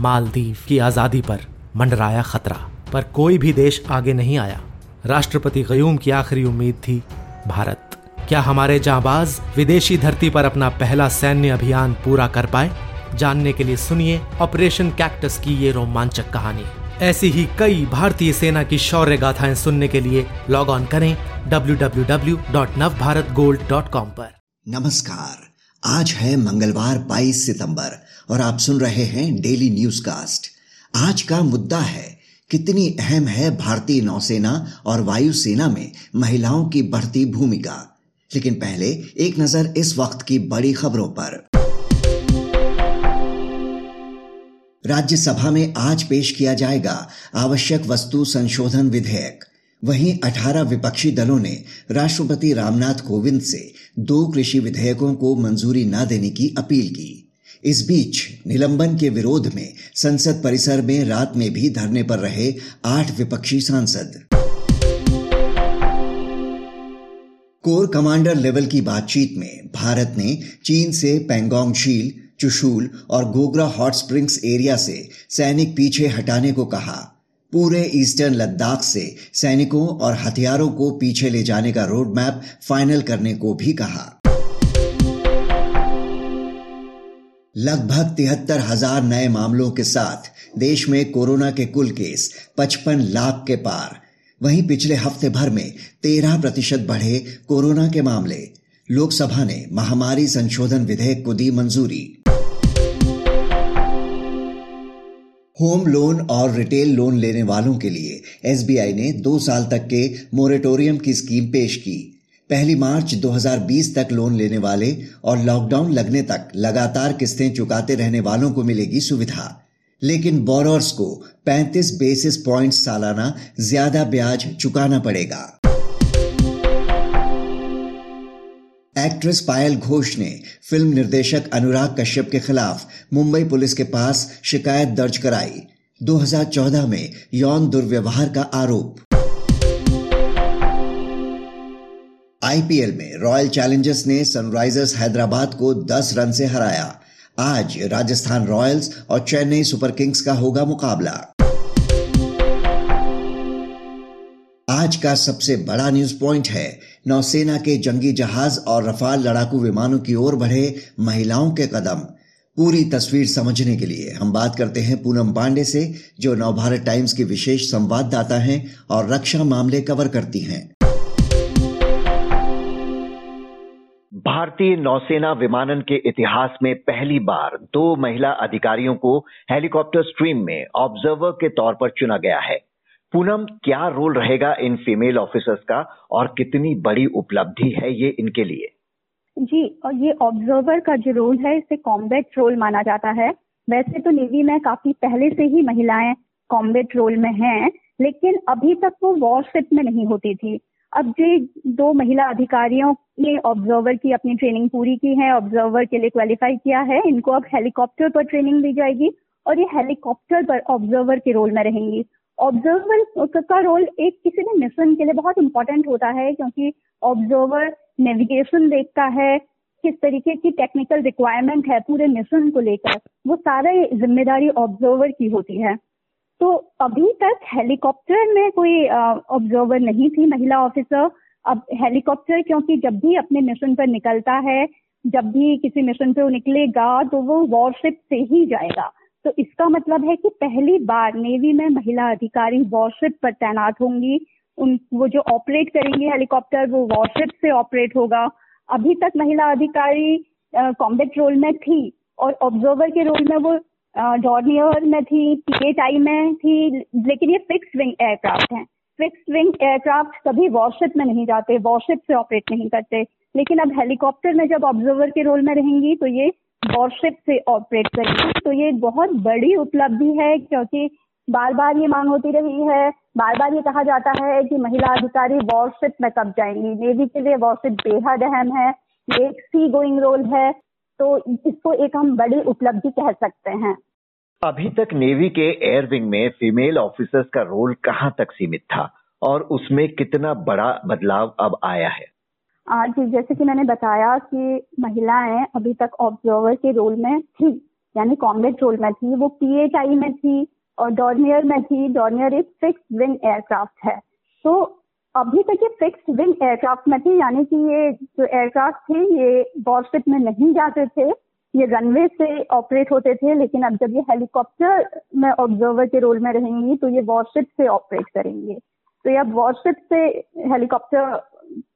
मालदीव की आज़ादी पर मंडराया खतरा, पर कोई भी देश आगे नहीं आया। राष्ट्रपति गयूम की आखिरी उम्मीद थी, भारत। क्या हमारे जाबाज विदेशी धरती पर अपना पहला सैन्य अभियान पूरा कर पाए? जानने के लिए सुनिए ऑपरेशन कैक्टस की ये रोमांचक कहानी। ऐसी ही कई भारतीय सेना की शौर्य गाथाएँ सुनने के लिए लॉग ऑन करें www.navbharatgold.com पर। नमस्कार। आज है मंगलवार 22 सितंबर और आप सुन रहे हैं डेली न्यूज़ कास्ट आज का मुद्दा है, कितनी अहम है भारतीय नौसेना और वायुसेना में महिलाओं की बढ़ती भूमिका। लेकिन पहले एक नज़र इस वक्त की बड़ी खबरों पर। राज्यसभा में आज पेश किया जाएगा आवश्यक वस्तु संशोधन विधेयक। वहीं 18 विपक्षी दलों ने राष्ट्रपति रामनाथ कोविंद से दो कृषि विधेयकों को मंजूरी न देने की अपील की। इस बीच निलंबन के विरोध में संसद परिसर में रात में भी धरने पर रहे आठ विपक्षी सांसद। कोर कमांडर लेवल की बातचीत में भारत ने चीन से पेंगोंग झील, चुशूल और गोगरा हॉट स्प्रिंग्स एरिया से सैनिक पीछे हटाने को कहा। पूरे ईस्टर्न लद्दाख से सैनिकों और हथियारों को पीछे ले जाने का रोड मैप फाइनल करने को भी कहा। लगभग तिहत्तर हज़ार नए मामलों के साथ देश में कोरोना के कुल केस 55 लाख के पार। वहीं पिछले हफ़्ते भर में 13 प्रतिशत बढ़े कोरोना के मामले। लोकसभा ने महामारी संशोधन विधेयक को दी मंजूरी। होम लोन और रिटेल लोन लेने वालों के लिए एसबीआई ने दो साल तक के मोरेटोरियम की स्कीम पेश की। पहली मार्च 2020 तक लोन लेने वाले और लॉकडाउन लगने तक लगातार किस्तें चुकाते रहने वालों को मिलेगी सुविधा। लेकिन बोरोर्स को 35 बेसिस पॉइंट्स सालाना ज़्यादा ब्याज चुकाना पड़ेगा। एक्ट्रेस पायल घोष ने फ़िल्म निर्देशक अनुराग कश्यप के खिलाफ मुंबई पुलिस के पास शिकायत दर्ज कराई। 2014 में यौन दुर्व्यवहार का आरोप। आईपीएल में रॉयल चैलेंजर्स ने सनराइजर्स हैदराबाद को 10 रन से हराया। आज राजस्थान रॉयल्स और चेन्नई सुपर किंग्स का होगा मुकाबला। आज का सबसे बड़ा न्यूज़ पॉइंट है। नौसेना के जंगी जहाज़ और रफाल लड़ाकू विमानों की ओर बढ़े महिलाओं के कदम। पूरी तस्वीर समझने के लिए हम बात करते हैं पूनम पांडे से, जो नवभारत टाइम्स की विशेष संवाददाता हैं और रक्षा मामले कवर करती हैं। भारतीय नौसेना विमानन के इतिहास में पहली बार दो महिला अधिकारियों को हेलीकॉप्टर स्ट्रीम में ऑब्जर्वर के तौर पर चुना गया है। पूनम, क्या रोल रहेगा इन फीमेल ऑफिसर्स का और कितनी बड़ी उपलब्धि है ये इनके लिए? जी, और ये ऑब्जर्वर का जो रोल है, इसे कॉम्बैट रोल माना जाता है। वैसे तो नेवी में काफ़ी पहले से ही महिलाएँ कॉम्बैट रोल में हैं, लेकिन अभी तक वो वॉरशिप में नहीं होती थी। अब जो दो महिला अधिकारियों ने ऑब्जर्वर की अपनी ट्रेनिंग पूरी की है ऑब्जर्वर के लिए क्वालिफाई किया है, इनको अब हेलीकॉप्टर पर ट्रेनिंग दी जाएगी और ये हेलीकॉप्टर पर ऑब्जर्वर के रोल में रहेंगी। ऑब्जर्वर का रोल एक किसी भी मिशन के लिए बहुत इंपॉर्टेंट होता है, क्योंकि ऑब्जर्वर नेविगेशन देखता है, किस तरीके की टेक्निकल रिक्वायरमेंट है पूरे मिशन को लेकर, वो सारा ज़िम्मेदारी ऑब्जर्वर की होती है। तो अभी तक हेलीकॉप्टर में कोई ऑब्जर्वर नहीं थी, महिला ऑफिसर अब हेलीकॉप्टर क्योंकि जब भी अपने मिशन पर निकलता है, जब भी किसी मिशन पे वो निकलेगा तो वो वॉरशिप से ही जाएगा। तो इसका मतलब है कि पहली बार नेवी में महिला अधिकारी वॉरशिप पर तैनात होंगी। उन, वो जो ऑपरेट करेंगी हेलीकॉप्टर वो वॉरशिप से ऑपरेट होगा। अभी तक महिला अधिकारी कॉम्बेट रोल में थी और ऑब्जर्वर के रोल में वो डॉर्नियर में थी पीएटाई में थी, लेकिन ये फिक्स विंग एयरक्राफ्ट हैं। फिक्स विंग एयरक्राफ्ट कभी वॉरशिप में नहीं जाते वॉरशिप से ऑपरेट नहीं करते। लेकिन अब हेलीकॉप्टर में जब ऑब्जर्वर के रोल में रहेंगी तो ये वॉरशिप से ऑपरेट करेंगी तो ये बहुत बड़ी उपलब्धि है, क्योंकि बार बार ये मांग होती रही है। बार बार ये कहा जाता है कि महिला अधिकारी वॉरशिप में कब जाएँगी। नेवी के लिए वॉरशिप बेहद अहम है, ये एक सी गोइंग रोल है। तो इसको एक हम बड़ी उपलब्धि कह सकते हैं। अभी तक नेवी के एयर विंग में फीमेल ऑफिसर्स का रोल कहाँ तक सीमित था? और उसमें कितना बड़ा बदलाव अब आया है? आज जैसे कि मैंने बताया कि महिलाएँ अभी तक ऑब्जर्वर के रोल में थी, यानी कॉम्बेट रोल में थी, वो पीएचआई में थी और डॉर्नियर में थी। डॉर्नियर एक फिक्स विंग एयरक्राफ्ट है। तो अभी तक ये फिक्स विंग एयरक्राफ्ट में थी, यानी कि ये जो एयरक्राफ्ट थे, ये वॉरशिप में नहीं जाते थे, ये रनवे से ऑपरेट होते थे, लेकिन अब जब ये हेलीकॉप्टर में ऑब्जर्वर के रोल में रहेंगी तो ये वॉरशिप से ऑपरेट करेंगे। तो ये अब वॉरशिप से हेलीकॉप्टर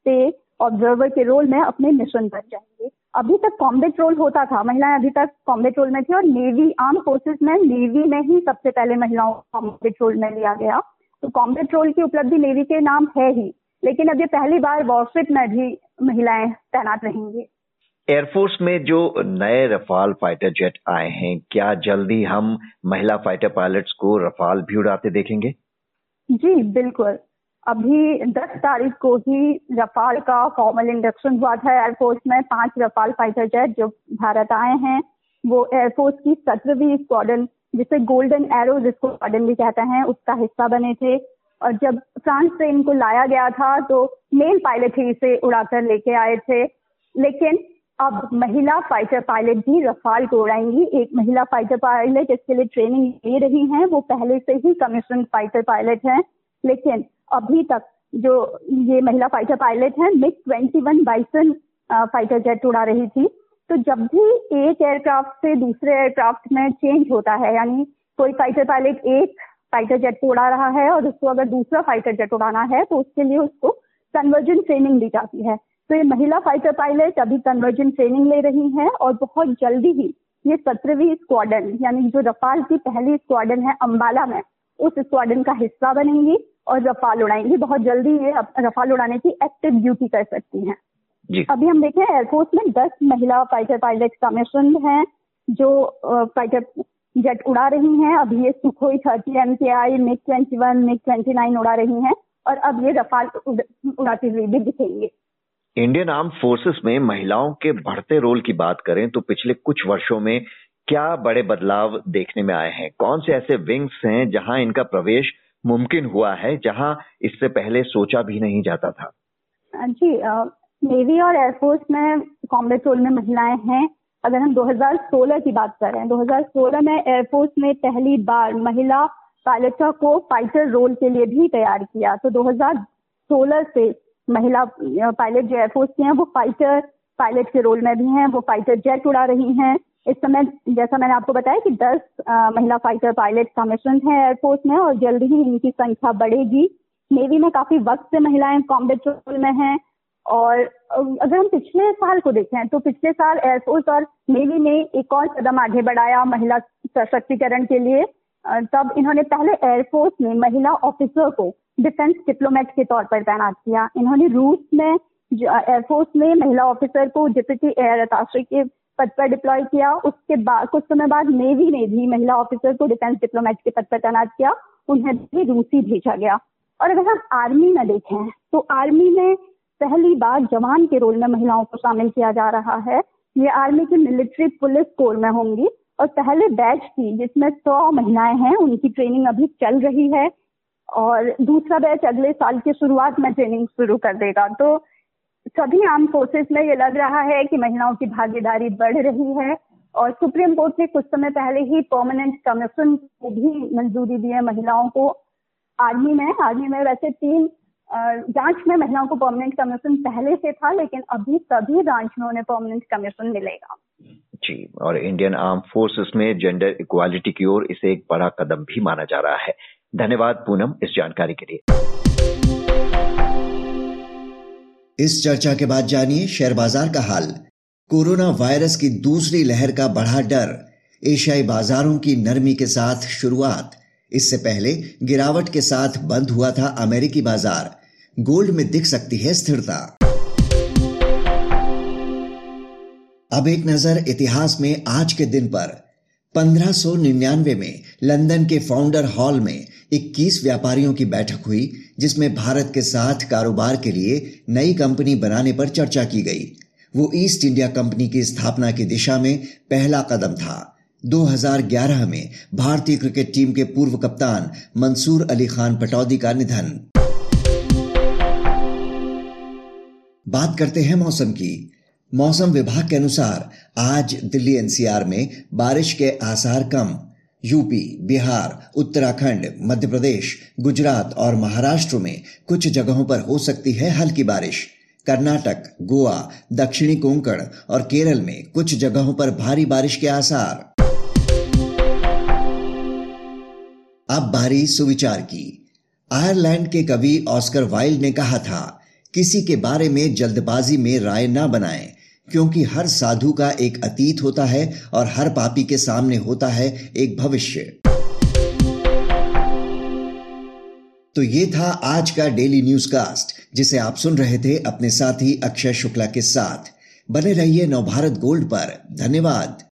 पे ऑब्जर्वर के रोल में अपने मिशन बन जाएँगे। अभी तक कॉम्बेट रोल होता था महिलाएँ अभी तक कॉम्बेट रोल में थी और नेवी आर्म फोर्सेस में नेवी में ही सबसे पहले महिलाओं को कॉम्बेट रोल में लिया गया। तो कॉम्बेट रोल की उपलब्धि नेवी के नाम है ही लेकिन अब ये पहली बार वॉरशिप में भी महिलाएँ तैनात रहेंगी। एयरफोर्स में जो नए रफाल फाइटर जेट आए हैं क्या जल्दी हम महिला फाइटर पायलट्स को रफाल भी उड़ाते देखेंगे? जी बिल्कुल। अभी 10 तारीख को ही रफाल का फॉर्मल इंडक्शन हुआ था एयरफोर्स में, पाँच रफाल फाइटर जेट जो भारत आए हैं। वो एयरफोर्स की सत्रहवीं स्क्वाडन जिसे गोल्डन एरो जिसको स्क्वाडन भी कहते हैं, उसका हिस्सा बने थे। और जब फ्रांस से इनको लाया गया था तो मेल पायलट ही इसे उड़ाकर लेके आए थे। लेकिन अब महिला फाइटर पायलट भी रफाल को उड़ाएँगी। एक महिला फाइटर पायलट इसके लिए ट्रेनिंग ले रही हैं, वो पहले से ही कमीशन फाइटर पायलट हैं। लेकिन अभी तक जो ये महिला फाइटर पायलट हैं MiG twenty one Bison fighter jet उड़ा रही थी। तो जब भी एक एयरक्राफ्ट से दूसरे एयरक्राफ्ट में चेंज होता है, यानी कोई फाइटर पायलट एक फाइटर जेट को उड़ा रहा है और उसको अगर दूसरा फाइटर जेट उड़ाना है तो उसके लिए उसको कन्वर्जन ट्रेनिंग दी जाती है। तो ये महिला फाइटर पायलट अभी कन्वर्जन ट्रेनिंग ले रही हैं और बहुत जल्दी ही ये सत्रहवीं स्क्वाडन यानी जो रफाल की पहली स्क्वाडन है अम्बाला में, उस स्क्वाडन का हिस्सा बनेंगी। और रफाल उड़ाएँगी बहुत जल्दी ये रफाल उड़ाने की एक्टिव ड्यूटी कर सकती हैं। अभी हम देखें एयरफोर्स में दस महिला फाइटर पायलट कमीशन हैं जो फाइटर जेट उड़ा रही हैं। अभी ये Sukhoi thirty M K I MiG twenty one MiG twenty nine उड़ा रही हैं और अब ये रफाल उड़ाती हुई भी दिखेंगे। इंडियन आर्म फोर्सेस में महिलाओं के बढ़ते रोल की बात करें तो पिछले कुछ वर्षों में क्या बड़े बदलाव देखने में आए हैं? कौन से ऐसे विंग्स हैं जहाँ इनका प्रवेश मुमकिन हुआ है, जहाँ इससे पहले सोचा भी नहीं जाता था। जी नेवी और एयरफोर्स में कॉम्बेट रोल में महिलाएँ हैं। अगर हम 2016 की बात करें 2016 में एयरफोर्स ने पहली बार महिला पायलटों को फाइटर रोल के लिए भी तैयार किया। तो 2016 से महिला पायलट जो एयरफोर्स की हैं, वो फाइटर पायलट के रोल में भी हैं, वो फाइटर जेट उड़ा रही हैं। इस समय जैसा मैंने आपको बताया कि 10 महिला फाइटर पायलट कमीशन है एयरफोर्स में और जल्द ही इनकी संख्या बढ़ेगी। नेवी में काफ़ी वक्त से महिलाएँ कॉम्बेट रोल में हैं और अगर हम पिछले साल को देखें तो पिछले साल एयरफोर्स और नेवी ने एक और कदम आगे बढ़ाया महिला सशक्तिकरण के लिए। तब इन्होंने पहले एयरफोर्स में महिला ऑफिसर को डिफेंस डिप्लोमेट के तौर पर तैनात किया। इन्होंने रूस में एयरफोर्स में महिला ऑफिसर को डिप्टी एयर अताशी के पद पर डिप्लॉय किया। उसके बाद कुछ समय बाद नेवी ने भी महिला ऑफिसर को डिफेंस डिप्लोमेट के पद पर तैनात किया। उन्हें भी रूसी भेजा गया। और अगर हम आर्मी में देखें तो आर्मी में पहली बार जवान के रोल में महिलाओं को शामिल किया जा रहा है। ये आर्मी की मिलिट्री पुलिस कोर में होंगी। और पहले बैच की जिसमें सौ महिलाएँ हैं। उनकी ट्रेनिंग अभी चल रही है। और दूसरा बैच अगले साल की शुरुआत में ट्रेनिंग शुरू कर देगा। तो सभी आर्म फोर्सेस में ये लग रहा है कि महिलाओं की भागीदारी बढ़ रही है और सुप्रीम कोर्ट ने कुछ समय पहले ही परमानेंट कमीशन को भी मंजूरी दी है महिलाओं को। आर्मी में आर्मी में वैसे तीन ब्रांच में महिलाओं को परमानेंट कमीशन पहले से था, लेकिन अभी सभी ब्रांच में उन्हें परमानेंट कमीशन मिलेगा। जी, और इंडियन आर्म फोर्सेस में जेंडर इक्वालिटी की ओर इसे एक बड़ा कदम भी माना जा रहा है। धन्यवाद पूनम इस जानकारी के लिए। इस चर्चा के बाद जानिए शेयर बाज़ार का हाल। कोरोना वायरस की दूसरी लहर का बढ़ा डर, एशियाई बाजारों की नरमी के साथ शुरुआत। इससे पहले गिरावट के साथ बंद हुआ था अमेरिकी बाज़ार। गोल्ड में दिख सकती है स्थिरता। अब एक नज़र इतिहास में आज के दिन पर। 1599 में लंदन के फाउंडर हॉल में 21 व्यापारियों की बैठक हुई। जिसमें भारत के साथ कारोबार के लिए नई कंपनी बनाने पर चर्चा की गई। वो ईस्ट इंडिया कंपनी की स्थापना की दिशा में पहला कदम था। 2011 में भारतीय क्रिकेट टीम के पूर्व कप्तान मंसूर अली खान पटौदी का निधन। बात करते हैं मौसम की। मौसम विभाग के अनुसार आज दिल्ली एनसीआर में बारिश के आसार कम यूपी, बिहार, उत्तराखंड मध्य प्रदेश गुजरात और महाराष्ट्र में कुछ जगहों पर हो सकती है हल्की बारिश। कर्नाटक, गोवा, दक्षिणी कोंकण और केरल में कुछ जगहों पर भारी बारिश के आसार। अब बारी सुविचार की। आयरलैंड के कवि ऑस्कर वाइल्ड ने कहा था, किसी के बारे में जल्दबाजी में राय ना बनाएँ क्योंकि हर साधु का एक अतीत होता है और हर पापी के सामने होता है एक भविष्य। तो ये था आज का डेली न्यूज़ कास्ट जिसे आप सुन रहे थे अपने साथी अक्षय शुक्ला के साथ। बने रहिए नवभारत गोल्ड पर। धन्यवाद।